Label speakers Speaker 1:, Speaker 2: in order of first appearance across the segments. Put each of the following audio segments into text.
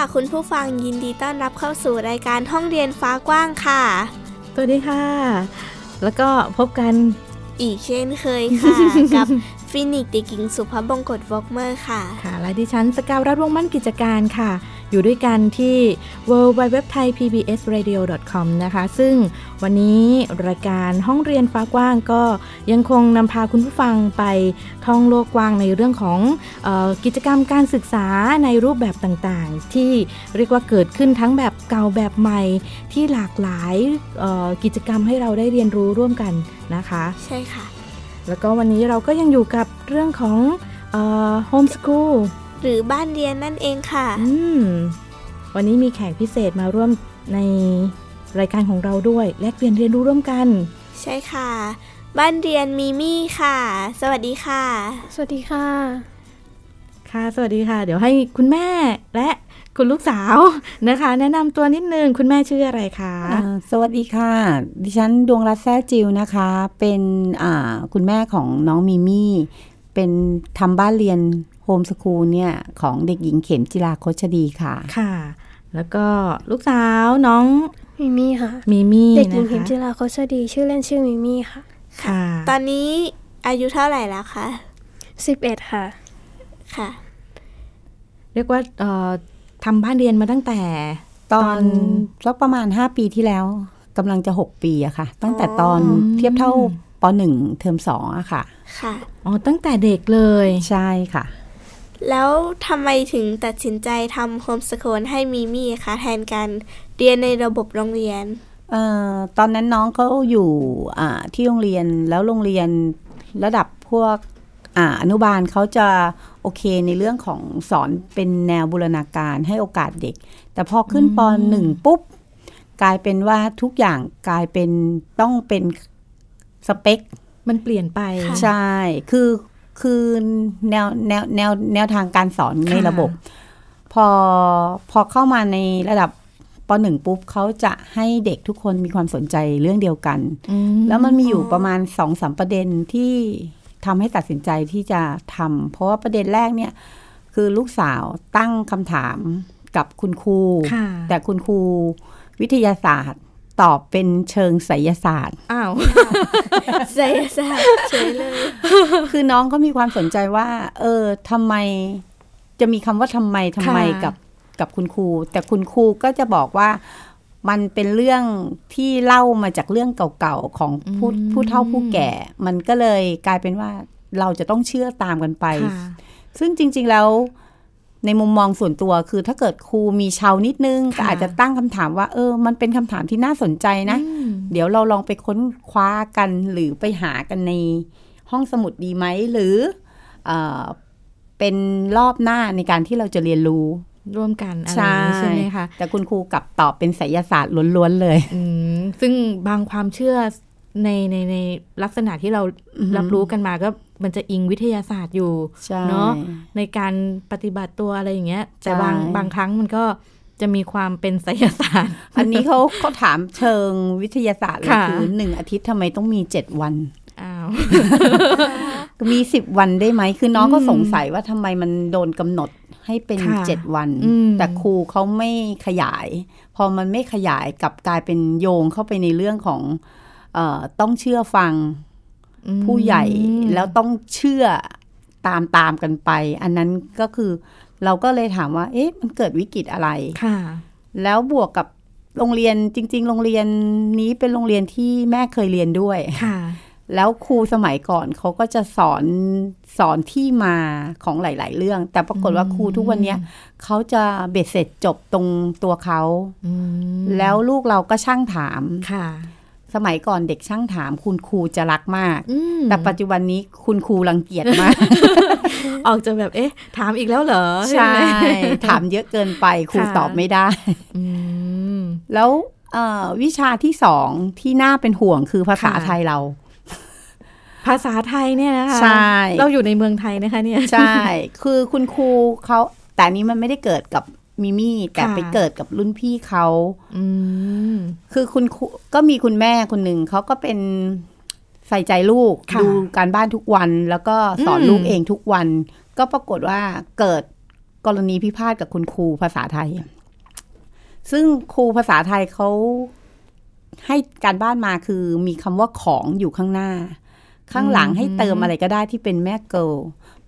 Speaker 1: ค่ะคุณผู้ฟังยินดีต้อนรับเข้าสู่รายการห้องเรียนฟ้ากว้างค่ะ
Speaker 2: สวัสดีค่ะ แล้วก็พบกัน
Speaker 1: อีกเช่นเคยค่ะ กับฟินิกเด็กหญิงสุภาพบงกตวอกเมอร์ค่ะ
Speaker 2: ค่ะ และดิฉันสกาวรัฐวงมั่นกิจการค่ะ อยู่ด้วยกันที่ w w w t h a i p b s r a d i o c o m นะคะ ซึ่งวันนี้รายการห้องเรียนฟ้ากว้างก็ยังคงนำพาคุณผู้ฟังไปท่องโลกกว้างในเรื่องของออกิจกรรมการศึกษาในรูปแบบต่างๆ ที่เรียกว่าเกิดขึ้นทั้งแบบเก่าแบบใหม่ที่หลากหลายกิจกรรมให้เราได้เรียนรู้ร่วมกันนะคะ
Speaker 1: ใช่ค่ะ
Speaker 2: แล้วก็วันนี้เราก็ยังอยู่กับเรื่องของโฮมสกูล
Speaker 1: หรือบ้านเรียนนั่นเองค่ะ
Speaker 2: อืม วันนี้มีแขกพิเศษมาร่วมในรายการของเราด้วย แลกเปลี่ยนเรียนรู้ร่วมกัน
Speaker 1: ใช่ค่ะ บ้านเรียนมีมี่ค่ะ สวัสดีค่ะ
Speaker 3: สวัสดีค่ะ
Speaker 2: ค่ะ สวัสดีค่ะ เดี๋ยวให้คุณแม่และคุณลูกสาวนะคะ แนะนำตัวนิดนึงคุณแม่ชื่ออะไรคะ
Speaker 4: สวัสดีค่ะ ดิฉันดวงรัตแท้จิวนะคะ เป็นคุณแม่ของน้องมิมี่เป็นทำบ้านเรียนโฮ มสคูลเนี่ยของเด็กหญิงเข็มจิราโคชดีค่ะ
Speaker 2: ค่ะ แล้วก็ลูกสาวน้อง
Speaker 3: มิมี่ค่ะ
Speaker 2: มิมี่
Speaker 3: เด็กหญิงเข็มจิราโคชดีชื่อเล่นชื่อมิมี่ค่ะ
Speaker 2: ค่ะ
Speaker 1: ตอนนี้อายุเท่าไหร่แล้วคะ
Speaker 3: สิบเอ็ดค่ะ
Speaker 1: ค่ะ
Speaker 2: เรียกว่าเอ่อทำบ้านเรียนมาตั้งแต่
Speaker 4: ตอนสักประมาณห้าปีที่แล้วกำลังจะหกปีอะค่ะ ตั้งแต่ตอนเทียบเท่าปหนึ่งเทอมสองอะค่ะ
Speaker 1: ค่ะ
Speaker 2: อ๋อ ตั้งแต่เด็กเลย
Speaker 4: ใช่ค่ะ
Speaker 1: แล้วทำไมถึงตัดสินใจทำโฮมสคูลให้มีมี่คะแทนการเรียนในระบบโรงเรียน
Speaker 4: ออตอนนั้นน้องเขาอยู่ที่โรงเรียนแล้วโรงเรียนระดับพวกออนุบาลเขาจะโอเคในเรื่องของสอนเป็นแนวบูรณาการให้โอกาสเด็ก แต่พอขึ้นปหนึ่งปุ๊บ กลายเป็นว่าทุกอย่างกลายเป็นต้องเป็นสเปค
Speaker 2: มันเปลี่ยนไป
Speaker 4: ใช่ คือ คือแนวแนวแนวแนวทางการสอนในระบบ พอพอเข้ามาในระดับปหนึ่งปุ๊บเขาจะให้เด็กทุกคนมีความสนใจเรื่องเดียวกัน แล้วมันมีอยู่ประมาณสองสามประเด็นที่ทำให้ตัดสินใจที่จะทำเพราะว่าประเด็นแรกเนี่ย คือลูกสาวตั้งคำถามกับคุณครู แต่คุณครูวิทยาศาสตร์ ตอบเป็นเชิงไสยศาสตร์
Speaker 2: อ้าว
Speaker 1: ไสยศาสตร์เฉยเลย
Speaker 4: คือน้องเขามีความสนใจว่า เออทำไมจะมีคำว่าทำไมทำไมกับกับคุณครู แต่คุณครูก็จะบอกว่ามันเป็นเรื่องที่เล่ามาจากเรื่องเก่าๆของผู้ผู้เฒ่าผู้แก่ มันก็เลยกลายเป็นว่าเราจะต้องเชื่อตามกันไป ซึ่งจริง ๆแล้ว ในมุมมองส่วนตัวคือถ้าเกิดครูมีชาวนิดนึงก็อาจจะตั้งคำถามว่า เออ มันเป็นคำถามที่น่าสนใจนะ เดี๋ยวเราลองไปค้นคว้ากันหรือไปหากันในห้องสมุดดีไหมหรือเอเป็นรอบหน้าในการที่เราจะเรียนรู้
Speaker 2: ร่วมกันอะไรใช่ไหมคะ
Speaker 4: แต่คุณครูกลับตอบเป็นไสยศาสตร์ล้วนๆเลย
Speaker 2: ซึ่งบางความเชื่อในในในลักษณะที่เรารับรู้กันมาก็ มันจะอิงวิทยาศาสตร์อยู่เนาะในการปฏิบัติตัวอะไรอย่างเงี้ย แต่บางบางครั้งมันก็จะมีความเป็นไสยศาสตร์
Speaker 4: อันนี้เขาเขาถามเชิงวิทยาศาสตร์เลยคือหนึ่งอาทิตย์ทำไมต้องมีเจ็ดวัน
Speaker 2: อ้าว
Speaker 4: มีสิบวันได้ไหม คือน้องก็สงสัยว่าทำไมมันโดนกำหนดให้เป็นเจ็ดวัน แต่ครูเขาไม่ขยาย พอมันไม่ขยายกับกลายเป็นโยงเข้าไปในเรื่องของอต้องเชื่อฟัง ผู้ใหญ่แล้วต้องเชื่อตามตามกันไป อันนั้นก็คือเราก็เลยถามว่า เอ๊ะ มันเกิดวิกฤตอะไร
Speaker 2: ค่ะ
Speaker 4: แล้วบวกกับโรงเรียนจริง ๆ โรงเรียนนี้เป็นโรงเรียนที่แม่เคยเรียนด้วย
Speaker 2: ค่ะ
Speaker 4: แล้วครูสมัยก่อนเขาก็จะสอนสอนที่มาของหลาย ๆ เรื่อง แต่ปรากฏว่าครูทุกวันนี้เขาจะเบ็ดเสร็จจบตรงตัวเขาแล้วลูกเราก็ช่างถาม
Speaker 2: ค่ะ
Speaker 4: สมัยก่อนเด็กช่างถามคุณครูจะรักมาก
Speaker 2: อืม
Speaker 4: แต่ปัจจุบันนี้คุณครูรังเกียจมาก
Speaker 2: ออกจะแบบเอ๊ะ ถามอีกแล้วเหรอ
Speaker 4: ใช่
Speaker 2: ไหม
Speaker 4: ถามเยอะเกินไปครู
Speaker 2: ค่ะ
Speaker 4: ตอบไม่ได้
Speaker 2: อืม
Speaker 4: แล้วเอ่อวิชาที่สองที่น่าเป็นห่วงคือภาษา
Speaker 2: ค่ะ
Speaker 4: ไทยเรา
Speaker 2: ภาษาไทยเนี่ยนะคะ
Speaker 4: ใช่
Speaker 2: เราอยู่ในเมืองไทยนะคะเนี่ย
Speaker 4: ใช่ คือคุณครูเขาแต่อันนี้มันไม่ได้เกิดกับ มิมี่แต่
Speaker 2: ค่ะ
Speaker 4: ไปเกิดกับรุ่นพี่เขา
Speaker 2: อืม
Speaker 4: คือคุณครูก็มีคุณแม่คนหนึ่งเขาก็เป็นใส่ใจลูก
Speaker 2: ค่ะ
Speaker 4: ดูการบ้านทุกวันแล้วก็สอน
Speaker 2: อืม
Speaker 4: ลูกเองทุกวัน ก็ปรากฏว่าเกิดกรณีพิพาทกับคุณครูภาษาไทย ซึ่งครูภาษาไทยเขาให้การบ้านมาคือมีคำว่าของอยู่ข้างหน้า ข้างหลังให้เติมอะไรก็ได้ที่เป็นแม่เกิล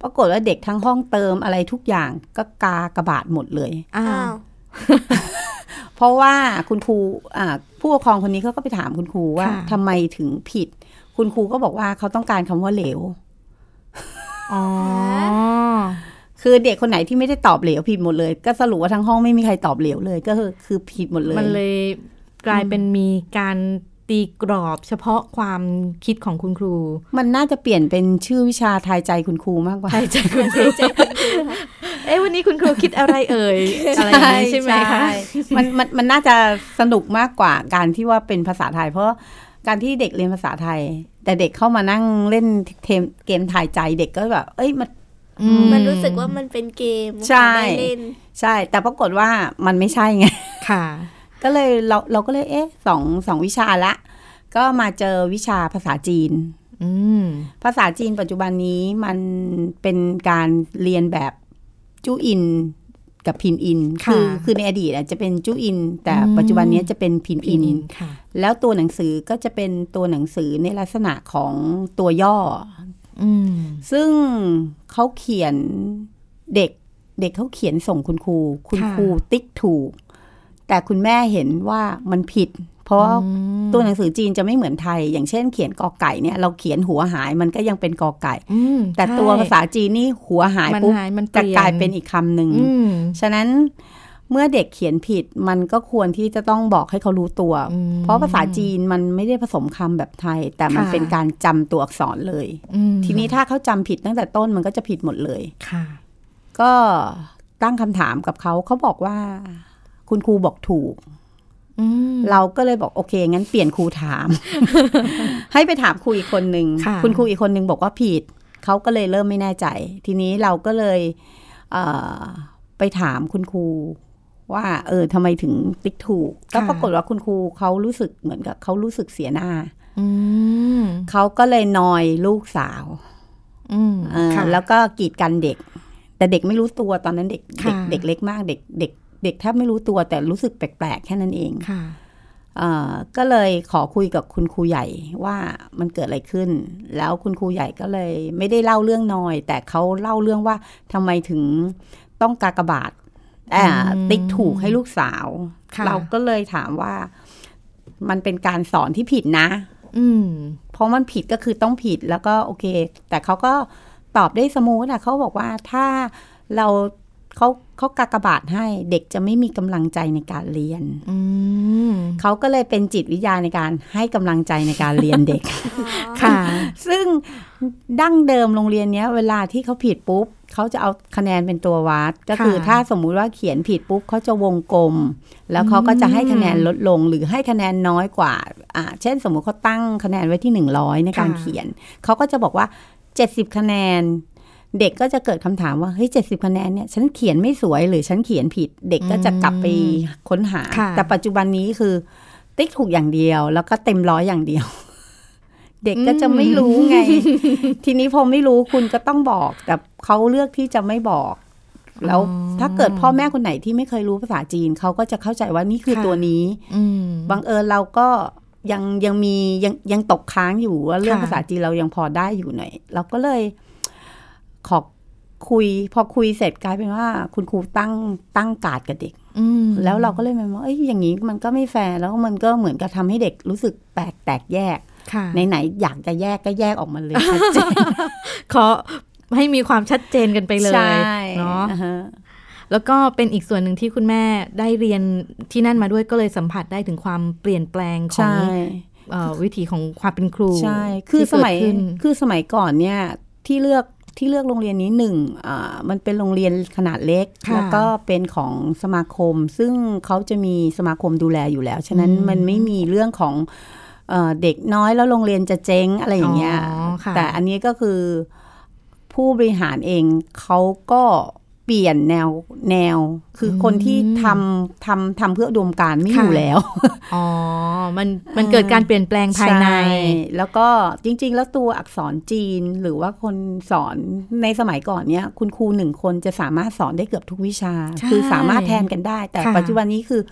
Speaker 4: ปรากฏว่าเด็กทั้งห้องเติมอะไรทุกอย่างก็กากระบาดหมดเลย
Speaker 2: อ้า
Speaker 1: อ้าวว
Speaker 4: เพราะว่าคุณครูอ่าผู้ปกครองคนนี้เขาก็ไปถามคุณครูว่า
Speaker 2: ค่ะ
Speaker 4: ทำไมถึงผิด คุณครูก็บอกว่าเขาต้องการคำว่าเหลว
Speaker 2: อ๋อ
Speaker 4: คือเด็กคนไหนที่ไม่ได้ตอบเหลวผิดหมดเลย ก็สรุปว่าทั้งห้องไม่มีใครตอบเหลวเลย ก็คือคือผิดหมดเลย
Speaker 2: มันเลยกลายเป็นมีการ ตีกรอบเฉพาะความคิดของคุณครู
Speaker 4: มันน่าจะเปลี่ยนเป็นชื่อวิชาทายใจคุณครูมากกว่า
Speaker 2: ใช่ใจคุณครูเอ้วันนี้คุณครูคิดอะไรเอ่ยอะไรอย่างนี้ใช่ไหมคะ
Speaker 4: ใช่มันมันมันน่าจะสนุกมากกว่าการที่ว่าเป็นภาษาไทย เพราะการที่เด็กเรียนภาษาไทย แต่เด็กเข้ามานั่งเล่นเทมเกมทายใจเด็กก็แบบ เอ้ยมัน
Speaker 2: อื
Speaker 1: มันรู้สึกว่ามันเป็นเกม
Speaker 4: ใช่
Speaker 1: ได้เล่น
Speaker 4: ใช่ แต่ปรากฏว่ามันไม่ใช่ไง
Speaker 2: ค่ะ
Speaker 4: ก็เลยเราเราก็เลยเอ๊ะสองสองวิชาละ ก็มาเจอวิชาภาษาจีน
Speaker 2: อืม
Speaker 4: ภาษาจีนปัจจุบันนี้มันเป็นการเรียนแบบจู้อินกับพินอิน
Speaker 2: ค่ะ
Speaker 4: คือคือในอดีตอะจะเป็นจู้อิน แต่
Speaker 2: อืม
Speaker 4: ปัจจุบันนี้จะเป็นพินอิน
Speaker 2: ค่ะ
Speaker 4: แล้วตัวหนังสือก็จะเป็นตัวหนังสือในลักษณะของตัวย่อ
Speaker 2: อืม
Speaker 4: ซึ่งเขาเขียนเด็กเด็กเขาเขียนส่งคุณครู คุณ
Speaker 2: ค่ะ
Speaker 4: ครูติ๊กถูก แต่คุณแม่เห็นว่ามันผิด เพราะว่า
Speaker 2: อืม
Speaker 4: ตัวหนังสือจีนจะไม่เหมือนไทย อย่างเช่น เขียนกอไก่เนี่ยเราเขียนหัวหายมันก็ยังเป็นกอไก่
Speaker 2: อืม
Speaker 4: แต่
Speaker 2: ใช่
Speaker 4: ตัวภาษาจีนนี่หัวหาย
Speaker 2: มัน
Speaker 4: ปุ๊บ
Speaker 2: หายมัน
Speaker 4: จะ
Speaker 2: เปลี่ยน
Speaker 4: กลายเป็นอีกคำหนึ่ง
Speaker 2: อืม
Speaker 4: ฉะนั้นเมื่อเด็กเขียนผิดมันก็ควรที่จะต้องบอกให้เขารู้ตัว
Speaker 2: อืม
Speaker 4: เพราะภาษาจีนมันไม่ได้ผสมคำแบบไทย แต่มัน
Speaker 2: ค่ะ
Speaker 4: เป็นการจำตัวอักษรเลย
Speaker 2: อืม
Speaker 4: ทีนี้ถ้าเขาจำผิดตั้งแต่ต้นมันก็จะผิดหมดเลย
Speaker 2: ค่ะ
Speaker 4: ก็ตั้งคำถามกับเขาเขาบอกว่า คุณครูบอกถูก
Speaker 2: อืม
Speaker 4: เราก็เลยบอกโอเค งั้นเปลี่ยนครูถาม ให้ไปถามครูอีกคนหนึ่ง
Speaker 2: ค่ะ
Speaker 4: ณครูอีกคนหนึ่งบอกว่าผิดเขาก็เลยเริ่มไม่แน่ใจ ทีนี้เราก็เลยเอ่อไปถามคุณครูว่า เออทำไมถึงติ๊กถูก ก็ปรากฏว่าคุณครูเขารู้สึกเหมือนกับเขารู้สึกเสียหน้า
Speaker 2: อืม
Speaker 4: เขาก็เลยนอยลูกสาว
Speaker 2: อืม
Speaker 4: เออ
Speaker 2: ค่ะ
Speaker 4: แล้วก็กีดกันเด็ก แต่เด็กไม่รู้ตัวตอนนั้นเด็กเด็ก
Speaker 2: ค่ะ
Speaker 4: เด็กเล็กมากเด็กเด็ก เด็กแทบไม่รู้ตัวแต่รู้สึกแปลกๆ แค่นั้นเอง
Speaker 2: ค่ะ
Speaker 4: เอ่อก็เลยขอคุยกับคุณครูใหญ่ว่ามันเกิดอะไรขึ้น แล้วคุณครูใหญ่ก็เลยไม่ได้เล่าเรื่องนอย แต่เขาเล่าเรื่องว่าทำไมถึงต้องกากบาทอ่า
Speaker 2: อืม
Speaker 4: ติ๊กถูกให้ลูกสาว
Speaker 2: ค่ะ
Speaker 4: เราก็เลยถามว่ามันเป็นการสอนที่ผิดนะ
Speaker 2: อืม
Speaker 4: เพราะมันผิดก็คือต้องผิดแล้วก็โอเค แต่เขาก็ตอบได้สมูทอะเขาบอกว่าถ้าเรา เขาเขากากบาทให้เด็กจะไม่มีกำลังใจในการเรียน
Speaker 2: อืม
Speaker 4: เขาก็เลยเป็นจิตวิทยาในการให้กำลังใจในการเรียนเด็ก
Speaker 2: ค่ะ
Speaker 4: ซึ่งดั้งเดิมโรงเรียนเนี้ย เวลาที่เขาผิดปุ๊บเขาจะเอาคะแนนเป็นตัววัด ก็คือ
Speaker 2: ค่ะ
Speaker 4: ถ้าสมมุติว่าเขียนผิดปุ๊บเขาจะวงกลม แล้วเขาก็จะให้คะแนนลดลงหรือให้คะแนนน้อยกว่าอ่าเช่น สมมุติเขาตั้งคะแนนไว้ที่หนึ่งร้อยในการ
Speaker 2: ค่ะ
Speaker 4: เขียนเขาก็จะบอกว่าเจ็ดสิบคะแนน เด็กก็จะเกิดคำถามว่าเฮ้ยเจ็ดสิบคะแนนเนี่ยฉันเขียนไม่สวยหรือฉันเขียนผิด เด็กก็จะกลับไปค้นหา
Speaker 2: ค่ะ
Speaker 4: แต่ปัจจุบันนี้คือ ติ๊กถูกอย่างเดียว แล้วก็เต็มร้อยอย่างเดียว เด็กก็จะไม่รู้ไง ทีนี้พอไม่รู้คุณก็ต้องบอก แต่เขาเลือกที่จะไม่บอก แล้ว
Speaker 2: อ๋อ
Speaker 4: ถ้าเกิดพ่อแม่คนไหนที่ไม่เคยรู้ภาษาจีนเขาก็จะเข้าใจว่านี่คือ
Speaker 2: ค่ะ
Speaker 4: ตัวนี้
Speaker 2: อืม
Speaker 4: บังเอิญเราก็ยังยังมียังยังตกค้างอยู่ว่าเรื่อง
Speaker 2: ค่ะ
Speaker 4: ภาษาจีนเรายังพอได้อยู่หน่อย เราก็เลย ขอคุย พอคุยเสร็จกลายเป็นว่า คุณครูตั้งตั้งการ์ดกับเด็ก
Speaker 2: อืม
Speaker 4: แล้วเราก็เลยมองว่าเอ้ยอย่างนี้มันก็ไม่แฟร์แล้วมันก็เหมือนกับทำให้เด็กรู้สึกแปลกแตกแยก
Speaker 2: ค่ะ
Speaker 4: ไหนๆอยากจะแยกก็แยกออกมาเลยชัดเจน
Speaker 2: ขอให้มีความชัดเจนกันไปเลย
Speaker 4: ใช่
Speaker 2: เนาะ
Speaker 4: อ่าฮะ
Speaker 2: แล้วก็เป็นอีกส่วนหนึ่งที่คุณแม่ได้เรียนที่นั่นมาด้วยก็เลยสัมผัสได้ถึงความเปลี่ยนแปลงขอ
Speaker 4: ใช่
Speaker 2: งเอ่อวิถีของความเป็นครู
Speaker 4: ใช่คือ
Speaker 2: ที่
Speaker 4: สมัย
Speaker 2: เกิดขึ้น
Speaker 4: คือสมัยก่อนเนี่ยที่เลือก ที่เลือกโรงเรียนนี้หนึ่งอ่ามันเป็นโรงเรียนขนาดเล็ก
Speaker 2: ค่ะ
Speaker 4: แล้วก็เป็นของสมาคม ซึ่งเขาจะมีสมาคมดูแลอยู่แล้ว ฉะนั้น
Speaker 2: อืม
Speaker 4: มันไม่มีเรื่องของเอ่อเด็กน้อยแล้วโรงเรียนจะเจ๊งอะไรอย่างเงี้ย
Speaker 2: อ๋อค่ะ
Speaker 4: แต่อันนี้ก็คือผู้บริหารเองเขาก็ เปลี่ยนแนวแนว คืออ
Speaker 2: ม
Speaker 4: คนที่ทำทำทำเพื่ออุดมการณ์ไม่อยู่
Speaker 2: ค่ะ
Speaker 4: แล้ว
Speaker 2: อ๋อ มันมันเกิดการเปลี่ยนแปลงภายใน
Speaker 4: ช่แล้วก็จริง ๆ แล้วตัวอักษรจีนหรือว่าคนสอนในสมัยก่อนเนี้ยคุณครูหนึ่งคนจะสามารถสอนได้เกือบทุกวิชา
Speaker 2: ใช่
Speaker 4: คือสามารถแทนกันได้ แต่
Speaker 2: ค่ะ
Speaker 4: ปัจจุบันนี้คือ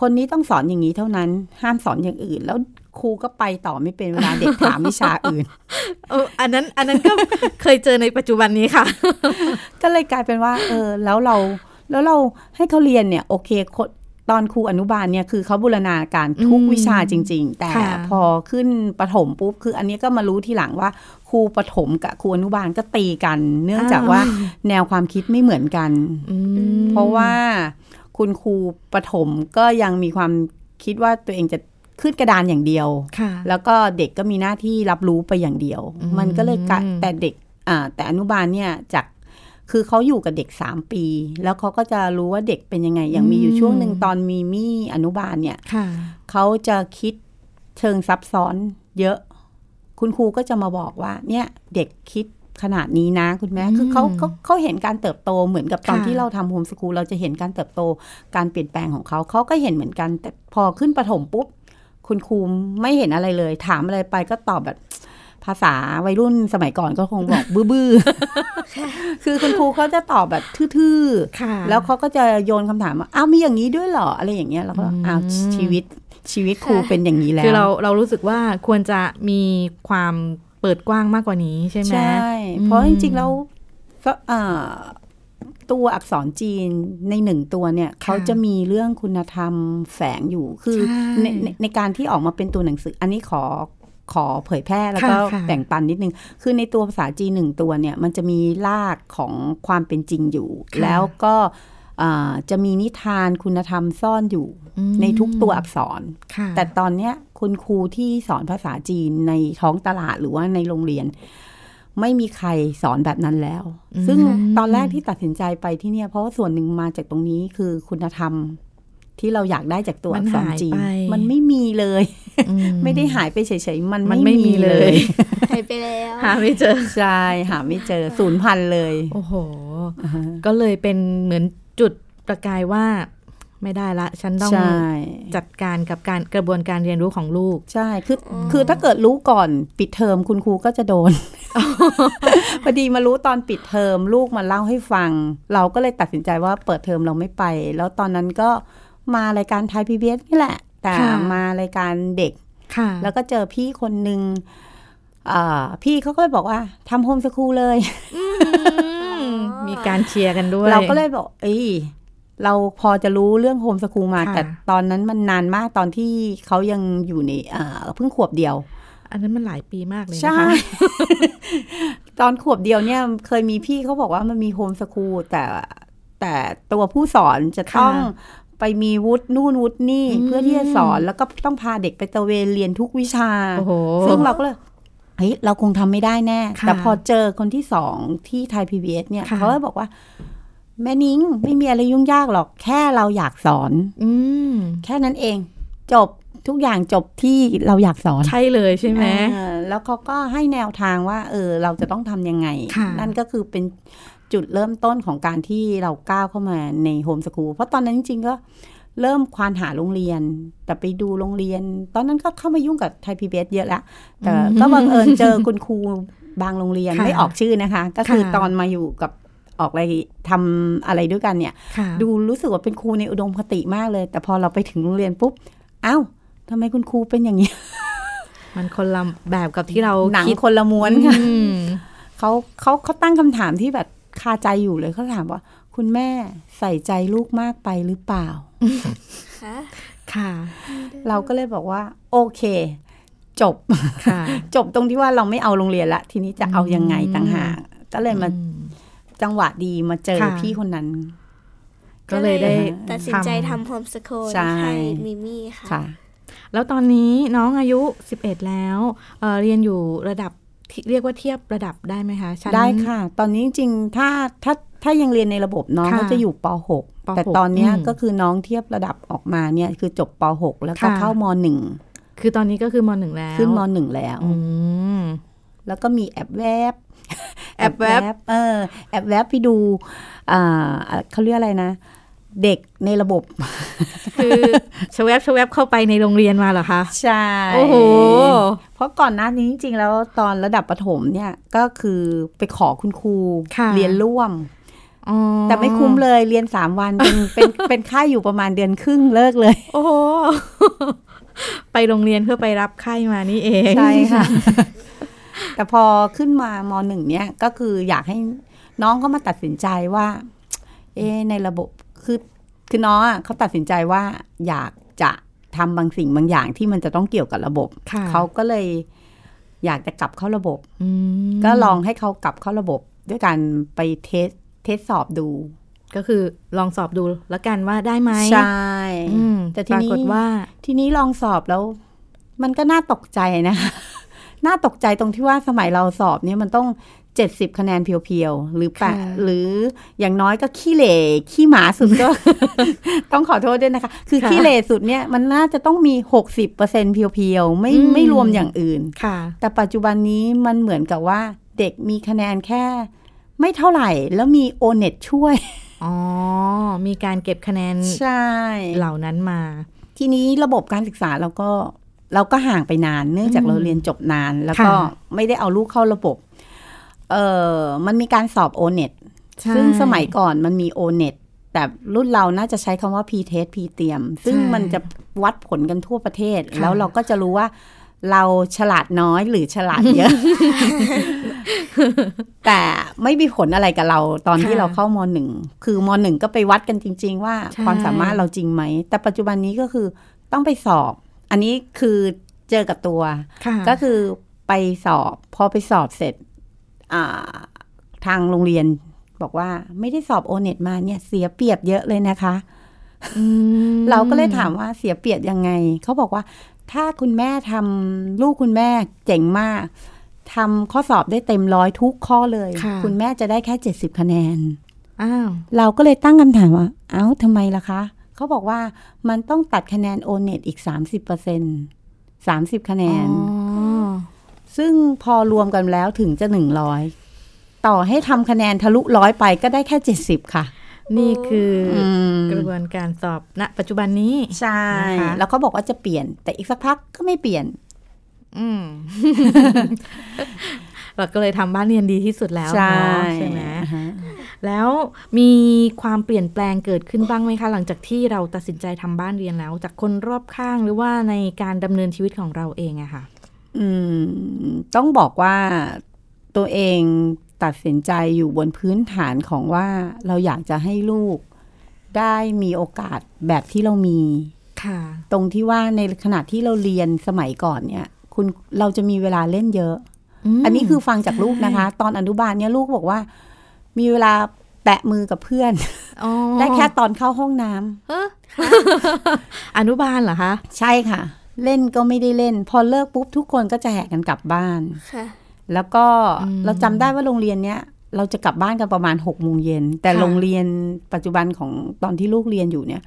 Speaker 4: คนนี้ต้องสอนอย่างนี้เท่านั้นห้ามสอนอย่างอื่นแล้ว ครูก็ไปต่อไม่เป็นเวลาเด็กถามวิชาอื่น
Speaker 2: เอออันนั้นอันนั้นก็เคยเจอในปัจจุบันนี้ค่ะ
Speaker 4: ก็เลยกลายเป็นว่า เออ แล้วเราแล้วเราให้เขาเรียนเนี่ย โอเคคนตอนครูอนุบาลเนี่ยคือเขาบูรณาการทุก
Speaker 2: อืม
Speaker 4: วิชาจริง ๆ แต่
Speaker 2: ค่ะ
Speaker 4: พอขึ้นประถมปุ๊บคืออันนี้ก็มารู้ทีหลังว่าครูประถมกับครูอนุบาลก็ตีกัน เนื่องจากว่าแนวความคิดไม่เหมือนกัน
Speaker 2: อืม
Speaker 4: เพราะว่าคุณครูประถมก็ยังมีความคิดว่าตัวเองจะ ขึ้นกระดานอย่างเดียว
Speaker 2: ค่ะ
Speaker 4: แล้วก็เด็กก็มีหน้าที่รับรู้ไปอย่างเดียว
Speaker 2: อืม
Speaker 4: มันก็เลยกลายแต่เด็กอ่าแต่อนุบาลเนี่ยจากคือเขาอยู่กับเด็กสามปี แล้วเขาก็จะรู้ว่าเด็กเป็นยังไง อย่างมีอยู่ช่วงหนึ่งตอนมีมี่อนุบาลเนี่ย
Speaker 2: ค่ะ
Speaker 4: เขาจะคิดเชิงซับซ้อนเยอะ คุณครูก็จะมาบอกว่า เนี่ยเด็กคิดขนาดนี้นะคุณแม่
Speaker 2: อืม
Speaker 4: คือเขาเขาเขาเห็นการเติบโตเหมือนกับตอน
Speaker 2: ค่ะ
Speaker 4: ที่เราทำโฮมสกูลเราจะเห็นการเติบโตการเปลี่ยนแปลงของเขาเขาก็เห็นเหมือนกัน แต่พอขึ้นประถมปุ๊บ คุณครูไม่เห็นอะไรเลย ถามอะไรไปก็ตอบแบบภาษาวัยรุ่นสมัยก่อนก็คงบอกบื้อๆ คือคุณครูเขาจะตอบแบบทื่อๆ
Speaker 2: ค่ะ
Speaker 4: แล้วเขาก็จะโยนคำถามว่า อ้าวมีอย่างนี้ด้วยเหรอ อะไรอย่างเงี้ย แล้วก็
Speaker 2: อืม
Speaker 4: อ้าวชีวิตชีวิตครูเป็นอย่างนี้แล้ว
Speaker 2: คือเราเรารู้สึกว่าควรจะมีความเปิดกว้างมากกว่านี้ใช่ไหม
Speaker 4: ใช่
Speaker 2: อืม
Speaker 4: เพราะจริงๆแล้วก็อ่า ตัวอักษรจีนในหนึ่งตัวเนี่ยเขาจะมีเรื่องคุณธรรมแฝงอยู่คือ
Speaker 2: ใช่
Speaker 4: ในในในการที่ออกมาเป็นตัวหนังสือ อันนี้ขอขอเผยแพร่แล้วก็
Speaker 2: ค่ะค่ะ
Speaker 4: แบ่งปันนิดนึง คือในตัวภาษาจีนหนึ่งตัวเนี่ยมันจะมีรากของความเป็นจริงอยู่
Speaker 2: ค่ะ
Speaker 4: แล้วก็อ่าจะมีนิทานคุณธรรมซ่อนอยู่
Speaker 2: อืม
Speaker 4: ในทุกตัวอักษร
Speaker 2: ค่ะ
Speaker 4: แต่ตอนเนี้ยคุณครูที่สอนภาษาจีนในท้องตลาดหรือว่าในโรงเรียน ไม่มีใครสอนแบบนั้นแล้ว
Speaker 2: อืม
Speaker 4: ซึ่งตอนแรกที่ตัดสินใจไปที่เนี่ย เพราะว่าส่วนหนึ่งมาจากตรงนี้คือคุณธรรม ที่เราอยากได้จากตัวอักษรจีน
Speaker 2: มันหายไป
Speaker 4: มันไม่มีเลย
Speaker 2: อื
Speaker 4: ไม่ได้หายไปเฉยๆมัน
Speaker 2: มัน
Speaker 4: ไม่
Speaker 2: ไม่มี
Speaker 4: มี
Speaker 2: เล
Speaker 4: เลยย
Speaker 1: หายไปแล้ว
Speaker 2: หาไม่เจอ
Speaker 4: ใช่หาไม่เจอศูนย์พันเลย
Speaker 2: โอ้โห ก็เลยเป็นเหมือนจุดประกายว่า ไม่ได้ละ ฉันต้อง
Speaker 4: ใช่
Speaker 2: จัดการกับการกระบวนการเรียนรู้ของลูก
Speaker 4: ใช่คืออคือถ้าเกิดรู้ก่อนปิดเทอมคุณครูก็จะโดนพอดีมารู้ตอนปิดเทอมลูกมาเล่าให้ฟัง เราก็เลยตัดสินใจว่าเปิดเทอมเราไม่ไป แล้วตอนนั้นก็มารายการไทยพีบีเอสนี่แหละ แต่
Speaker 2: ค่ะ
Speaker 4: มารายการเด็ก
Speaker 2: ค่ะ
Speaker 4: แล้วก็เจอพี่คนหนึ่งอ่าพี่เขาก็เลยบอกว่าทำโฮมสคูลเลย
Speaker 2: อืมมีการเชียร์กันด้วย
Speaker 4: เราก็เลยบอก เอ้ย เราพอจะรู้เรื่องโฮมสคูลมา
Speaker 2: ค่ะ
Speaker 4: แต่ตอนนั้นมันนานมากตอนที่เขายังอยู่ในอ่าเพิ่งขวบเดียว
Speaker 2: อันนั้นมันหลายปีมากเลยนะ
Speaker 4: ใช่
Speaker 2: คะ
Speaker 4: ตอนขวบเดียวเนี่ยเคยมีพี่เขาบอกว่ามันมีโฮมสคูลแต่แต่ตัวผู้สอนจะต้อง
Speaker 2: ค่ะ
Speaker 4: ไปมีวุฒินู่นวุฒินี่
Speaker 2: อืม
Speaker 4: เพื่อที่จะสอนแล้วก็ต้องพาเด็กไปตระเวนเรียนทุกวิชา
Speaker 2: โอ้โห
Speaker 4: ซึ่งเราก็เลยเฮ้ยเราคงทำไม่ได้แน่
Speaker 2: ค่ะ
Speaker 4: แต่พอเจอคนที่สองที่ไทยพีบีเนี่ย
Speaker 2: ค่ะ
Speaker 4: เขาก็บอกว่า แม่นิ้งไม่มีอะไรยุ่งยากหรอก แค่เราอยากสอน
Speaker 2: อืม
Speaker 4: แค่นั้นเอง จบทุกอย่างจบที่เราอยากสอน
Speaker 2: ใช่เลยใช่ไหม
Speaker 4: เออแล้วเขาก็ให้แนวทางว่า เออ เราจะต้องทำยังไง
Speaker 2: ค่ะ
Speaker 4: นั่นก็คือเป็นจุดเริ่มต้นของการที่เราก้าวเข้ามาในโฮมสคูลเพราะตอนนั้นจริงๆก็เริ่มควานหาโรงเรียน แต่ไปดูโรงเรียน ตอนนั้นก็เข้ามายุ่งกับไทยพีบีเยอะแล้วแต่ก็บังเอิญเจอคุณครูบางโรงเรียน
Speaker 2: ค่ะ
Speaker 4: ไม่ออกชื่อนะคะ ก็คือ
Speaker 2: ค่ะ
Speaker 4: ตอนมาอยู่กับ ออกอะไรทำอะไรด้วยกันเนี่ย
Speaker 2: ค่ะ
Speaker 4: ดูรู้สึกว่าเป็นครูในอุดมคติมากเลย แต่พอเราไปถึงโรงเรียนปุ๊บอ้าวทำไมคุณครูเป็นอย่างนี้
Speaker 2: มันคนละแบบกับที่เรา
Speaker 4: หนัง
Speaker 2: คิด
Speaker 4: คนละม้วนค่ะ
Speaker 2: อืม
Speaker 4: เขาเขาเขาตั้งคำถามที่แบบคาใจอยู่เลยเขาถามว่า คุณแม่ใส่ใจลูกมากไปหรือเปล่า
Speaker 1: ค่ะ
Speaker 2: ค่ะ
Speaker 4: เราก็เลยบอกว่า โอเค จบ
Speaker 2: ค่ะ
Speaker 4: จบตรงที่ว่าเราไม่เอาโรงเรียนละ ทีนี้จะเอายังไงต่างหากก็เลยมา
Speaker 2: อืม
Speaker 4: จังหวะดีมาเจอ
Speaker 2: ค่ะ
Speaker 4: พี่คนนั้น
Speaker 2: ก็เลยได้
Speaker 1: ตัดสินใจทำโฮมสคูล
Speaker 4: ใช่
Speaker 1: ให้มิมี่ค่ะ
Speaker 4: ค่ะ
Speaker 2: แล้วตอนนี้น้องอายุ 11 แล้วเอ่อเรียนอยู่ระดับที่เรียกว่าเทียบระดับได้ไหมคะชั้น
Speaker 4: ได้ค่ะ ตอนนี้จริงๆถ้าถ้าถ้ายังเรียนในระบบน้อง
Speaker 2: ค่ะ
Speaker 4: ก็จะอยู่ป
Speaker 2: ป
Speaker 4: .6 แต่ตอนเนี้ย
Speaker 2: อืม
Speaker 4: ก็คือน้องเทียบระดับออกมาเนี่ยคือจบป .6 แล้วก็
Speaker 2: ค่ะ
Speaker 4: เข้าม .1
Speaker 2: คือตอนนี้ก็คือมหนึ่งแล้ว
Speaker 4: ขึ้นม .1 แล้ว
Speaker 2: อืม
Speaker 4: แล้วก็มีแอบแวบ
Speaker 2: แอบแวบ
Speaker 4: เออแอบแวบไปดูอ่าเขาเรียกอะไรนะ เด็กในระบบ
Speaker 2: คือชะแวบชะแวบเข้าไปในโรงเรียนมาเหรอคะ
Speaker 4: ใช่
Speaker 2: โอ้โห
Speaker 4: เพราะก่อนหน้านี้จริงๆ แล้วตอนระดับประถมเนี่ยก็คือไปขอคุณครู
Speaker 2: ค่ะ
Speaker 4: เรียนร่วม
Speaker 2: อ๋อ
Speaker 4: แต่ไม่คุ้มเลยเรียนสามวันเป็นเป็นเป็นค่าอยู่ประมาณเดือนครึ่งเลิกเลย
Speaker 2: โอ้โหไปโรงเรียนเพื่อไปรับไข้มานี่เอง
Speaker 4: ใช่ค่ะ แต่พอขึ้นมามหนึ่งเนี่ยก็คืออยากให้น้องเขามาตัดสินใจว่า เอะในระบบคือคือน้องอะเขาตัดสินใจว่าอยากจะทำบางสิ่งบางอย่างที่มันจะต้องเกี่ยวกับระบบ
Speaker 2: ค่ะ
Speaker 4: เขาก็เลยอยากจะกลับเข้าระบบ
Speaker 2: อืม
Speaker 4: ก็ลองให้เขากลับเข้าระบบ ด้วยการไป test test สอบดู
Speaker 2: ก็คือลองสอบดูแล้วกันว่าได้ไหม
Speaker 4: ใช่
Speaker 2: อืม
Speaker 4: แต่ทีนี้
Speaker 2: ปรากฏว่า
Speaker 4: ทีนี้ลองสอบแล้ว มันก็น่าตกใจนะ น่าตกใจตรงที่ว่าสมัยเราสอบเนี่ยมันต้องเจ็ดสิบคะแนน pure ๆ หรือแปด
Speaker 2: ค่ะ
Speaker 4: หรืออย่างน้อยก็ขี้เหร่ขี้หมาสุดก็ ต้องขอโทษด้วยนะคะ คือ
Speaker 2: ค่ะ
Speaker 4: ขี้เหร่สุดเนี่ยมันน่าจะต้องมีหกสิบเปอร์เซ็นเพียวๆ ไม่
Speaker 2: อืม
Speaker 4: ไม่รวมอย่างอื่น
Speaker 2: ค่ะ
Speaker 4: แต่ปัจจุบันนี้มันเหมือนกับว่าเด็กมีคะแนนแค่ ไม่เท่าไหร่แล้วมีโอเน็ตช่วย
Speaker 2: อ๋อ มีการเก็บคะแนน
Speaker 4: ใช่
Speaker 2: เหล่านั้นมา
Speaker 4: ทีนี้ระบบการศึกษาเราก็ เราก็ห่างไปนาน เนื่องจาก
Speaker 2: อืม
Speaker 4: เราเรียนจบนาน แล้วก็
Speaker 2: ค่ะ
Speaker 4: ไม่ได้เอาลูกเข้าระบบ เออมันมีการสอบโอเน็ต
Speaker 2: ใช่
Speaker 4: ซึ่งสมัยก่อนมันมีโอเน็ตแต่รุ่นเราน่าจะใช้คำว่า p t e s t p เตรียม ซึ่ง
Speaker 2: ใช่
Speaker 4: มันจะวัดผลกันทั่วประเทศ
Speaker 2: ค่ะ
Speaker 4: แล้วเราก็จะรู้ว่าเราฉลาดน้อยหรือฉลาดเยอะ แต่ไม่มีผลอะไรกับเราตอนที่
Speaker 2: ค่ะ
Speaker 4: เราเข้ามหนึ่ง คือมหนึ่งก็ไปวัดกันจริง ๆ ว่า
Speaker 2: ใช่
Speaker 4: ความสามารถเราจริงไหม แต่ปัจจุบันนี้ก็คือต้องไปสอบ อันนี้คือเจอกับตัว
Speaker 2: ค่ะ
Speaker 4: ก็คือไปสอบ พอไปสอบเสร็จอ่าทางโรงเรียนบอกว่าไม่ได้สอบโอเน็ตมาเนี่ย เสียเปรียบเยอะเลยนะคะ
Speaker 2: อืม
Speaker 4: เราก็เลยถามว่าเสียเปรียบยังไง เขาบอกว่า ถ้าคุณแม่ทำลูกคุณแม่เจ๋งมากทำข้อสอบได้เต็มร้อยทุกข้อเลย
Speaker 2: ค่ะ
Speaker 4: ณแม่จะได้แค่เจ็ดสิบคะแนน
Speaker 2: อ้าว
Speaker 4: เราก็เลยตั้งคำถามว่า เอ้าทำไมล่ะคะ เขาบอกว่ามันต้องตัดคะแนนโอเน็ตอีก 30เปอร์เซ็นสามสิบคะแนน
Speaker 2: อ๋อ
Speaker 4: ซึ่งพอรวมกันแล้วถึงจะหนึ่งร้อยต่อให้ทำคะแนนทะลุร้อยไปก็ได้แค่เจ็ดสิบค่ะ
Speaker 2: นี่คือ
Speaker 4: อืม
Speaker 2: กระบวนการสอบณปัจจุบันนี้
Speaker 4: ใช่
Speaker 2: นะคะ
Speaker 4: แล้วเขาบอกว่าจะเปลี่ยน แต่อีกสักพักก็ไม่เปลี่ยน
Speaker 2: อืมเราก็เลยทำบ้านเรียนดีที่สุดแล้ว
Speaker 4: ใช่
Speaker 2: เนาะใช่ไหม
Speaker 4: อ่าฮะ
Speaker 2: แล้วมีความเปลี่ยนแปลงเกิดขึ้นบ้างไหมคะ หลังจากที่เราตัดสินใจทำบ้านเรียนแล้ว จากคนรอบข้างหรือว่าในการดำเนินชีวิตของเราเองอะค่ะ
Speaker 4: อืม ต้องบอกว่าตัวเองตัดสินใจอยู่บนพื้นฐานของว่าเราอยากจะให้ลูกได้มีโอกาสแบบที่เรามี
Speaker 2: ค่ะ
Speaker 4: ตรงที่ว่าในขณะที่เราเรียนสมัยก่อนเนี่ย คุณเราจะมีเวลาเล่นเยอะ
Speaker 2: ม
Speaker 4: อันนี้คือฟังจากลูกนะคะ ตอนอนุบาลเนี่ยลูกบอกว่า มีเวลาแตะมือกับเพื่อน
Speaker 2: อ๋อ
Speaker 4: ได้แค่ตอนเข้าห้องน้ำ
Speaker 2: เอ้ออนุบาลเหรอคะ
Speaker 4: ใช่ค่ะ เล่นก็ไม่ได้เล่น พอเลิกปุ๊บทุกคนก็จะแห่กันกลับบ้าน
Speaker 1: ค่ะ
Speaker 4: แล้วก็
Speaker 2: อืม
Speaker 4: เราจำได้ว่าโรงเรียนเนี้ยเราจะกลับบ้านกันประมาณหกโมงเย็น แต่
Speaker 2: ค่ะ
Speaker 4: โรงเรียนปัจจุบันของตอนที่ลูกเรียนอยู่เนี่ย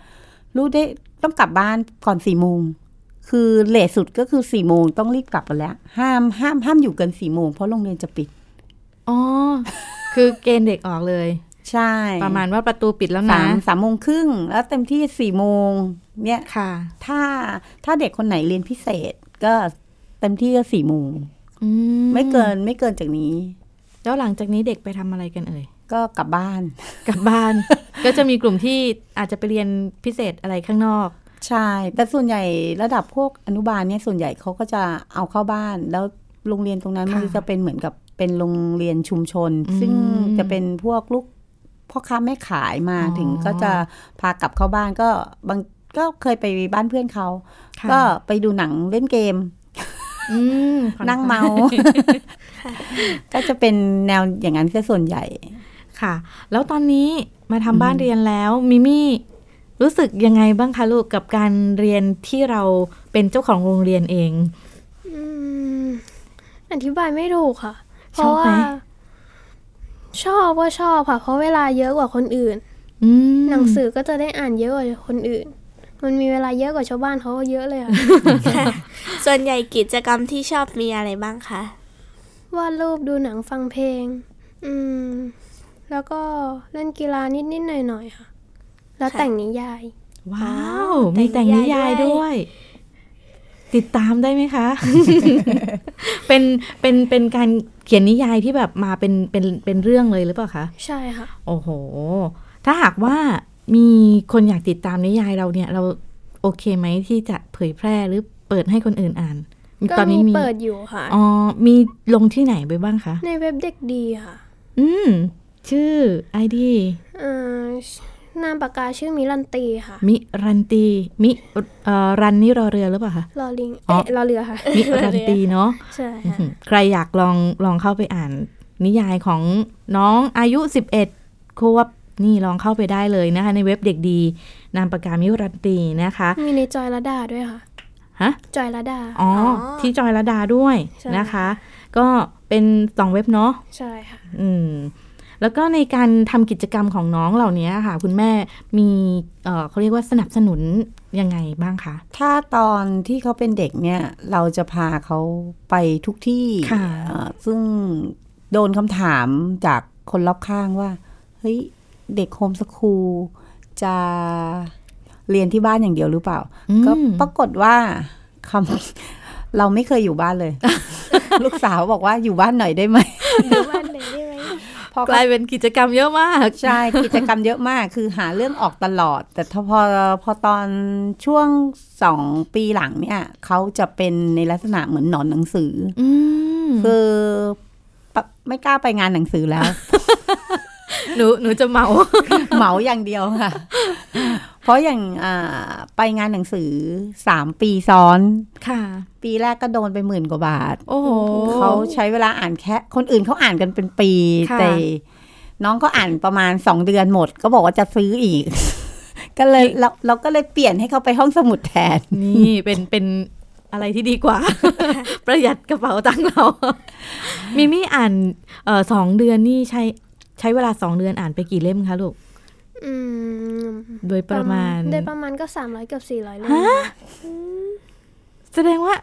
Speaker 4: ลูกได้ต้องกลับบ้านก่อนสี่โมงคือเลทสุดก็คือสี่โมงต้องรีบกลับกันแล้ว ห้ามห้ามห้ามอยู่เกินสี่โมงเพราะโรงเรียนจะปิด
Speaker 2: อ๋อ คือเกณฑ์เด็กออกเลย
Speaker 4: ใช่
Speaker 2: ประมาณว่าประตูปิดแล้ว
Speaker 4: สา
Speaker 2: นะ
Speaker 4: มสามโมงครึ่ง แล้วเต็มที่สี่โมงเนี่ย
Speaker 2: ค่ะ
Speaker 4: ถ้าถ้าเด็กคนไหนเรียนพิเศษ ก็เต็มที่ก็สี่โมง
Speaker 2: อื
Speaker 4: ไม่เกินไม่เกินจากนี้
Speaker 2: แล้วหลังจากนี้เด็กไปทำอะไรกันเอ่ย
Speaker 4: ก็กลับบ้าน
Speaker 2: กลับบ้าน ก็จะมีกลุ่มที่อาจจะไปเรียนพิเศษอะไรข้างนอก
Speaker 4: ใช่ แต่ส่วนใหญ่ระดับพวกอนุบาลเนี่ยส่วนใหญ่เขาก็จะเอาเข้าบ้าน แล้วโรงเรียนตรงนั้น
Speaker 2: ค่ะ
Speaker 4: มันจะเป็นเหมือนกับเป็นโรงเรียนชุมชน
Speaker 2: อืม
Speaker 4: ซึ่งจะเป็นพวกลูกพ่อค้าแม่ขายมา
Speaker 2: อ๋อ
Speaker 4: ถึงก็จะพากลับเข้าบ้านก็บางก็เคยไปบ้านเพื่อนเขา
Speaker 2: ค่ะ
Speaker 4: ก็ไปดูหนังเล่นเกม
Speaker 2: อืมผ่อ
Speaker 4: นั่ง
Speaker 2: คลย
Speaker 4: เมา ก็จะเป็นแนวอย่างนั้นซะส่วนใหญ่
Speaker 2: ค่ะ แล้วตอนนี้มาทำบ้าน
Speaker 4: อืม
Speaker 2: เรียนแล้ว มิมี่รู้สึกยังไงบ้างคะลูกกับการเรียนที่เราเป็นเจ้าของโรงเรียนเอง
Speaker 3: อืมอธิบายไม่ถูกค่ะ เพ
Speaker 2: ชอบ
Speaker 3: ราะ
Speaker 2: ไหม
Speaker 3: ว่าชอบว่าชอบค่ะ เพราะเวลาเยอะกว่าคนอื่น
Speaker 2: อืม
Speaker 3: หนังสือก็จะได้อ่านเยอะกว่าคนอื่น มันมีเวลาเยอะกว่าชาวบ้านเขาก็เยอะเลยค่ะ
Speaker 1: ส่วนใหญ่กิจกรรมที่ชอบมีอะไรบ้างคะ
Speaker 3: วาดรูปดูหนังฟังเพลง อืม แล้วก็เล่นกีฬานิดๆหน่อยๆค่ะ แล้วแต่งนิยาย
Speaker 2: ว้าว
Speaker 1: อ๋อ
Speaker 2: มีแต่งนิยาย
Speaker 1: แต่งนิยายด้
Speaker 2: ด้ว
Speaker 1: วยย
Speaker 2: ติดตามได้ไหมคะ เป็นเป็นเป็นการเขียนนิยายที่แบบมาเป็นเป็นเป็นเรื่องเลยหรือเปล่าคะ
Speaker 3: ใช่ค่ะ
Speaker 2: โอ้โห ถ้าหากว่ามีคนอยากติดตามนิยายเราเนี่ย เราโอเคไหมที่จะเผยแพร่หรือเปิดให้คนอื่นอ่าน
Speaker 3: ก็
Speaker 2: ตอน
Speaker 3: มี
Speaker 2: นี้มี
Speaker 3: เปิดอยู่ค่ะ
Speaker 2: อ๋อมีลงที่ไหนไปบ้างคะ
Speaker 3: ในเว็บเด็กดีค่ะ
Speaker 2: อืม ชื่อไอดี
Speaker 3: เอ่อ นามปากกาชื่อมิลันตีค่ะ
Speaker 2: มิรันตี มิเอ่อรันนี่รอเรือหรือเปล่าคะ
Speaker 3: ลอลิง
Speaker 2: อ๋อ
Speaker 3: เอ๊ะลอเรือค่ะ
Speaker 2: มิรันตีเนาะ
Speaker 3: ใช่
Speaker 2: อื้อ
Speaker 3: ค่ะ
Speaker 2: หือใครอยากลองลองเข้าไปอ่าน นิยายของน้องอายุ 11 ควบนี่ลองเข้าไปได้เลยนะคะ ในเว็บเด็กดีนามปากกามิรันตีนะคะ
Speaker 3: มีในจอยระดาด้วยค่ะ
Speaker 2: ฮะ
Speaker 3: จอยระดา
Speaker 2: อ๋อ
Speaker 1: อ๋อ
Speaker 2: ที่จอยระดาด้วย
Speaker 3: ใช่
Speaker 2: นะคะ ก็เป็นสองเว็บเนาะ
Speaker 3: ใช่ค่ะ
Speaker 2: อืม แล้วก็ในการทำกิจกรรมของน้องเหล่านี้ค่ะ คุณแม่มีเอ่อเขาเรียกว่าสนับสนุนยังไงบ้างคะ
Speaker 4: ถ้าตอนที่เขาเป็นเด็กเนี่ย เราจะพาเขาไปทุกที่
Speaker 2: ค่ะ
Speaker 4: เอ่อซึ่งโดนคำถามจากคนรอบข้างว่า เฮ้ย เด็กโฮมสคูลจะเรียนที่บ้านอย่างเดียวหรือเปล่า
Speaker 2: อืม
Speaker 4: ก็ปรากฏว่าคำเราไม่เคยอยู่บ้านเลย ลูกสาวบอกว่าอยู่บ้านหน่อยได้ไหม
Speaker 1: ดูบ้านเลยได้ไหม
Speaker 4: พอก
Speaker 2: ลายเป็นกิจกรรมเยอะมาก
Speaker 4: ใช่ กิจกรรมเยอะมาก คือหาเรื่องออกตลอด แต่ถ้าพอพอตอนช่วงสองปีหลังเนี่ยเขาจะเป็นในลักษณะเหมือนหนอนหนังสือ
Speaker 2: อืม
Speaker 4: คือปะไม่กล้าไปงานหนังสือแล้ว
Speaker 2: หนูหนูจะเมา
Speaker 4: เหมาอย่างเดียวค่ะ เพราะอย่างอ่าไปงานหนังสือสามปีซ้อน
Speaker 2: ค่ะ
Speaker 4: ปีแรกก็โดนไปหมื่นกว่าบาท
Speaker 2: โอ้โห
Speaker 4: เขาใช้เวลาอ่านแค่ คนอื่นเขาอ่านกันเป็นปี
Speaker 2: ค่ะ
Speaker 4: แต่น้องก็อ่านประมาณสองเดือนหมด ก็บอกว่าจะซื้ออีก ก็เลยเราเราก็เลยเปลี่ยนให้เขาไปห้องสมุดแทน
Speaker 2: นี่เป็นเป็นอะไรที่ดีกว่า ประหยัดกระเป๋าตังค์เรา มิมี่อ่านเอ่อสองเดือนนี่ใช้ ใช้เวลาสองเดือนอ่านไปกี่เล่มคะลูก
Speaker 3: อืม
Speaker 2: โดยประมาณ
Speaker 3: ได้ประมาณก็สามร้อยกับสี่ร้อยเลย
Speaker 2: ฮะแสดงว่า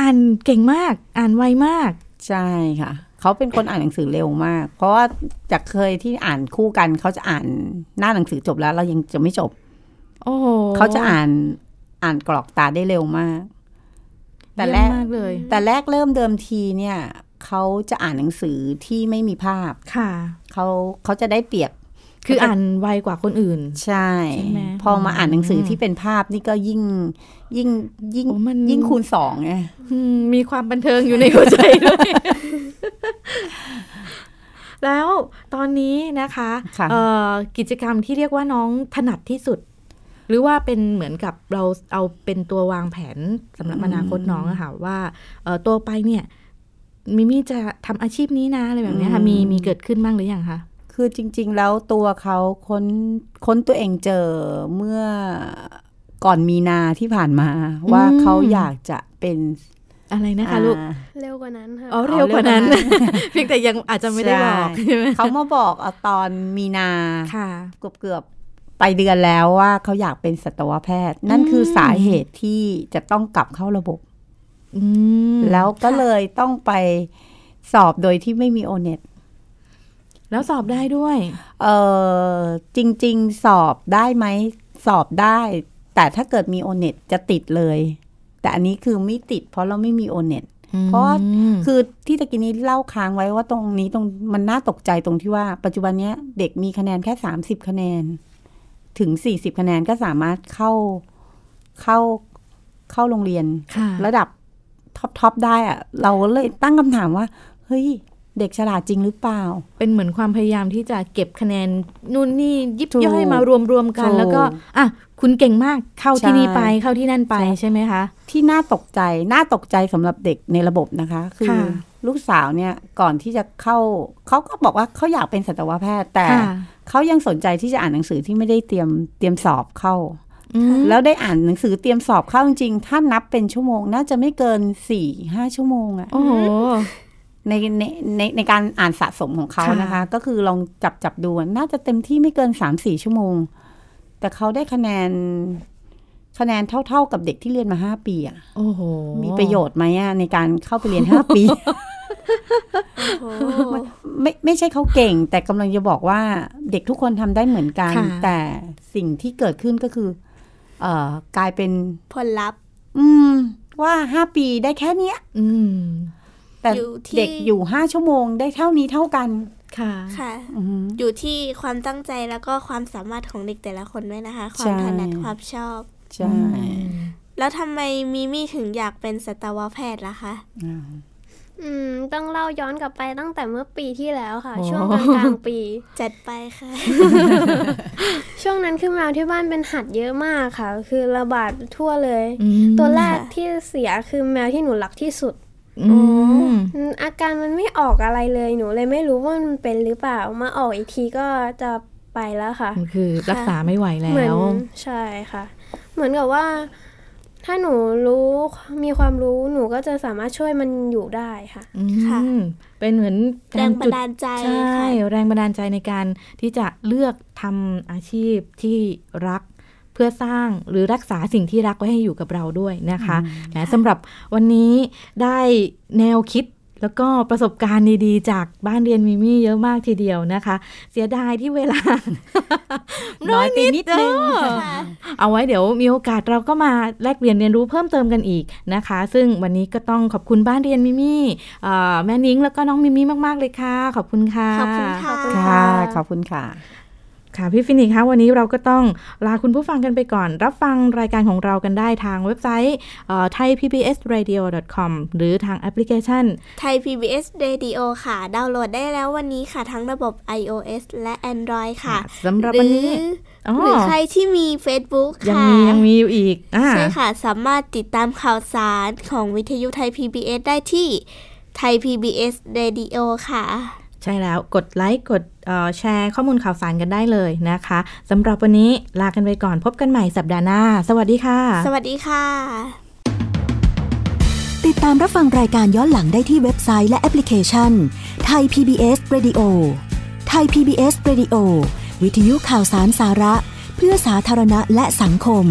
Speaker 2: อ่านเก่งมาก อ่านไวมาก
Speaker 4: ใช่ค่ะ เขาเป็นคนอ่านหนังสือเร็วมาก เพราะว่าจากเคยที่อ่านคู่กัน เขาจะอ่านหน้าหนังสือจบแล้วเรายังจะไม่จบ
Speaker 2: โอ้โห
Speaker 4: เขาจะอ่านอ่านกรอกตาได้เร็วมาก แต่แร
Speaker 2: เยี่ย
Speaker 4: ก
Speaker 2: มมากเลย
Speaker 4: แต่แรกเริ่มเดิมทีเนี่ย เขาจะอ่านหนังสือที่ไม่มีภาพ
Speaker 2: ค่ะ
Speaker 4: เขาเขาจะได้เปรียบ
Speaker 2: คืออ่านไวกว่าคนอื่น
Speaker 4: ใช่
Speaker 2: ใช่ไหม
Speaker 4: พอมาอ่านหนังสืออ
Speaker 2: ม
Speaker 4: ที่เป็นภาพนี่ก็ยิ่งยิ่งยิ่ง
Speaker 2: โอ้มัน
Speaker 4: ยิ่งคูณสองไง
Speaker 2: อืมมีความบันเทิงอยู่ในหัวใจด้วยแล้วตอนนี้นะคะ
Speaker 4: ค่ะ
Speaker 2: เอ่อกิจกรรมที่เรียกว่าน้องถนัดที่สุด หรือว่าเป็นเหมือนกับเราเอาเป็นตัววางแผนสำหรับอนาคตน้องอะค่ะว่าเอ่อตัวไปเนี่ย มิมี่จะทำอาชีพนี้นะอะไรแบบเนี้ยค่ะมีมีเกิดขึ้นบ้างหรือยังคะ
Speaker 4: คือจริง ๆ แล้วตัวเขาค้นค้นตัวเองเจอเมื่อก่อนมีนาที่ผ่านมา ว่า
Speaker 2: อืม
Speaker 4: เขาอยากจะเป็น
Speaker 2: อะไรนะคะลูก
Speaker 4: อ่า
Speaker 3: เร็วกว่านั้นค่ะ
Speaker 2: อ๋อเร็วกว่านั้น
Speaker 4: เร็วกว่านั้น
Speaker 2: เพียงแต่ยังอาจจะไม่ได้บอก
Speaker 4: ใช่
Speaker 2: ใช่ไหม
Speaker 4: เขามาบอกเอาตอนมีนา
Speaker 2: ค่ะ
Speaker 4: เกือบเกือบๆไปเดือนแล้วว่าเขาอยากเป็นสัตวแพทย์ นั่นคือสาเหตุที่จะต้องกลับเข้าระบบ
Speaker 2: อืม
Speaker 4: แล้วก็เลยต้องไปสอบโดยที่ไม่มีโอเน็ต
Speaker 2: แล้วสอบได้ด้วย
Speaker 4: เออจริง ๆ สอบได้ไหม สอบได้ แต่ถ้าเกิดมีโอเน็ตจะติดเลย แต่อันนี้คือไม่ติด เพราะเราไม่มีโอเน็ตเพราะว่า
Speaker 2: อืม
Speaker 4: คือที่ตะกี้นี้เล่าค้างไว้ว่าตรงนี้ตรงมันน่าตกใจตรงที่ว่า ปัจจุบันเนี้ยเด็กมีคะแนนแค่สามสิบคะแนน ถึงสี่สิบคะแนนก็สามารถเข้าเข้าเข้าโรงเรียน
Speaker 2: ค่ะ
Speaker 4: ระดับ top top ได้อะเราเลยตั้งคำถามว่า เฮ้ย เด็กฉลาดจริงหรือเปล่า
Speaker 2: เป็นเหมือนความพยายามที่จะเก็บคะแนนนู่นนี่ยิบ
Speaker 4: ถูก
Speaker 2: ย่อยมารวมรวมๆกัน
Speaker 4: ถูก
Speaker 2: แล้วก็อะคุณเก่งมากเข้าที่
Speaker 4: ใช่
Speaker 2: นี่ไปเข้าที่นั่นไป
Speaker 4: ใช่
Speaker 2: ใช่ไหมคะ
Speaker 4: ที่น่าตกใจน่าตกใจสำหรับเด็กในระบบนะคะ คือ
Speaker 2: ค่ะ
Speaker 4: ลูกสาวเนี่ยก่อนที่จะเข้าเขาก็บอกว่าเขาอยากเป็นสัตวแพทย์แต่
Speaker 2: ค่ะ
Speaker 4: เขายังสนใจที่จะอ่านหนังสือที่ไม่ได้เตรียมเตรียมสอบเข้า
Speaker 2: อืม
Speaker 4: แล้วได้อ่านหนังสือเตรียมสอบเข้าจริงๆถ้านับเป็นชั่วโมง น่าจะไม่เกินสี่ห้าชั่วโมงอะ
Speaker 2: โอ้โห
Speaker 4: ในในในในการอ่านสะสมของเขา
Speaker 2: ค่ะ
Speaker 4: นะคะ ก็คือลองจับจับดูอะน่าจะเต็มที่ไม่เกินสามสี่ชั่วโมง แต่เขาได้คะแนนคะแนนเท่า ๆกับเด็กที่เรียนมาห้าปีอะ
Speaker 2: โอ้โห
Speaker 4: มีประโยชน์ไหมอะในการเข้าไปเรียนห้าปี
Speaker 1: โอ้
Speaker 4: ไม่ไม่ใช่เขาเก่ง แต่กำลังจะบอกว่าเด็กทุกคนทำได้เหมือนกัน
Speaker 2: ค่ะ
Speaker 4: แต่สิ่งที่เกิดขึ้นก็คือเอ่อ กลายเป็น
Speaker 1: ผลลัพธ์
Speaker 4: อืม ว่าห้าปีได้แค่เนี้ย
Speaker 2: อืม
Speaker 4: แต่
Speaker 1: อยู่ที่
Speaker 4: เด็กอยู่ห้าชั่วโมงได้เท่านี้เท่ากัน
Speaker 2: ค่ะ
Speaker 1: ค่ะ
Speaker 4: อือหือ
Speaker 1: อยู่ที่ความตั้งใจแล้วก็ความสามารถของเด็กแต่ละคนด้วยนะคะ ควา
Speaker 4: ใช่
Speaker 1: มถนัดความชอบ
Speaker 4: ใช่
Speaker 1: แล้วทำไมมิมี่ถึงอยากเป็นสัตวแพทย์ล่ะคะ
Speaker 4: อ่า
Speaker 3: อืม ต้องเล่าย้อนกลับไปตั้งแต่เมื่อปีที่แล้วค่ะ
Speaker 2: โอ้
Speaker 3: ช่วงกลางกลางๆปี
Speaker 1: จัดไปค่ะ
Speaker 3: ช่วงนั้นคือแมวที่บ้านเป็นหัดเยอะมากค่ะ คือระบาดทั่วเลย
Speaker 2: อืม
Speaker 3: ตัวแรกที่เสียคือแมวที่หนูรักที่สุด
Speaker 2: อืม
Speaker 3: อืมอาการมันไม่ออกอะไรเลยหนูเลยไม่รู้ว่ามันเป็นหรือเปล่ามาออกอีกทีก็จะไปแล้วค่ะ
Speaker 2: มันคือรักษาไม่ไหวแล้
Speaker 3: เหมือน
Speaker 2: ว
Speaker 3: ใช่ค่ะ เหมือนกับว่า ถ้าหนูรู้มีความรู้หนูก็จะสามารถช่วยมันอยู่ได้ค่ะ
Speaker 2: อื
Speaker 1: ค่ะ
Speaker 2: มเป็นเหมือน
Speaker 1: แรงบันดาลใจ
Speaker 2: ใช่
Speaker 1: ค่ะ
Speaker 2: แรงบันดาลใจในการที่จะเลือกทำอาชีพที่รักเพื่อสร้างหรือรักษาสิ่งที่รักไว้ให้อยู่กับเราด้วยนะคะและสำหรับวันนี้ได้แนวคิด แล้วก็ประสบการณ์ดีๆ จากบ้านเรียนมิมี่เยอะมากทีเดียวนะคะ เสียดายที่เวลา
Speaker 4: น้อยไปนิดนึง
Speaker 1: ค่ะ
Speaker 2: เอาไว้เดี๋ยวมีโอกาสเราก็มาแลกเปลี่ยนเรียนรู้เพิ่มเติมกันอีกนะคะ ซึ่งวันนี้ก็ต้องขอบคุณบ้านเรียนมิมี่เอ่อแม่นิ้งแล้วก็น้องมิมี่มากๆเลยค่ะ ขอบคุณค่ะ
Speaker 1: ขอบคุณค่ะ
Speaker 4: ค่ะขอบคุณค่ะ
Speaker 2: ค่ะพี่ฟินิกส์คะวันนี้เราก็ต้องลาคุณผู้ฟังกันไปก่อน รับฟังรายการของเรากันได้ทางเว็บไซต์ไทย thaiPBSradio.com หรือทางแอปพลิเคชัน
Speaker 1: ไทย PBS Radio ค่ะ ดาวน์โหลดได้แล้ววันนี้ค่ะ ทั้งระบบ iOS และ Android ค่ะ
Speaker 2: สำหรับวันนี้
Speaker 1: หรืออหรือใครที่มี Facebook
Speaker 2: ยัง
Speaker 1: ค่ะ
Speaker 2: มียังมีอยู่อีกอ่า
Speaker 1: ใช่ค่ะ สามารถติดตามข่าวสารของวิทยุไทย PBS ได้ที่ไทย PBS Radio ค่ะ
Speaker 2: ใช่แล้วกดไลค์กดเอ่อแชร์ข้อมูลข่าวสารกันได้เลยนะคะสำหรับวันนี้ลากันไปก่อนพบกันใหม่สัปดาห์หน้า สวัสดีค่ะ
Speaker 1: สวัสดีค่ะ
Speaker 5: ติดตามรับฟังรายการย้อนหลังได้ที่เว็บไซต์และแอปพลิเคชันไทย PBS Radio ไทย PBS Radio วิทยุข่าวสารสาระ เพื่อสาธารณะและสังคม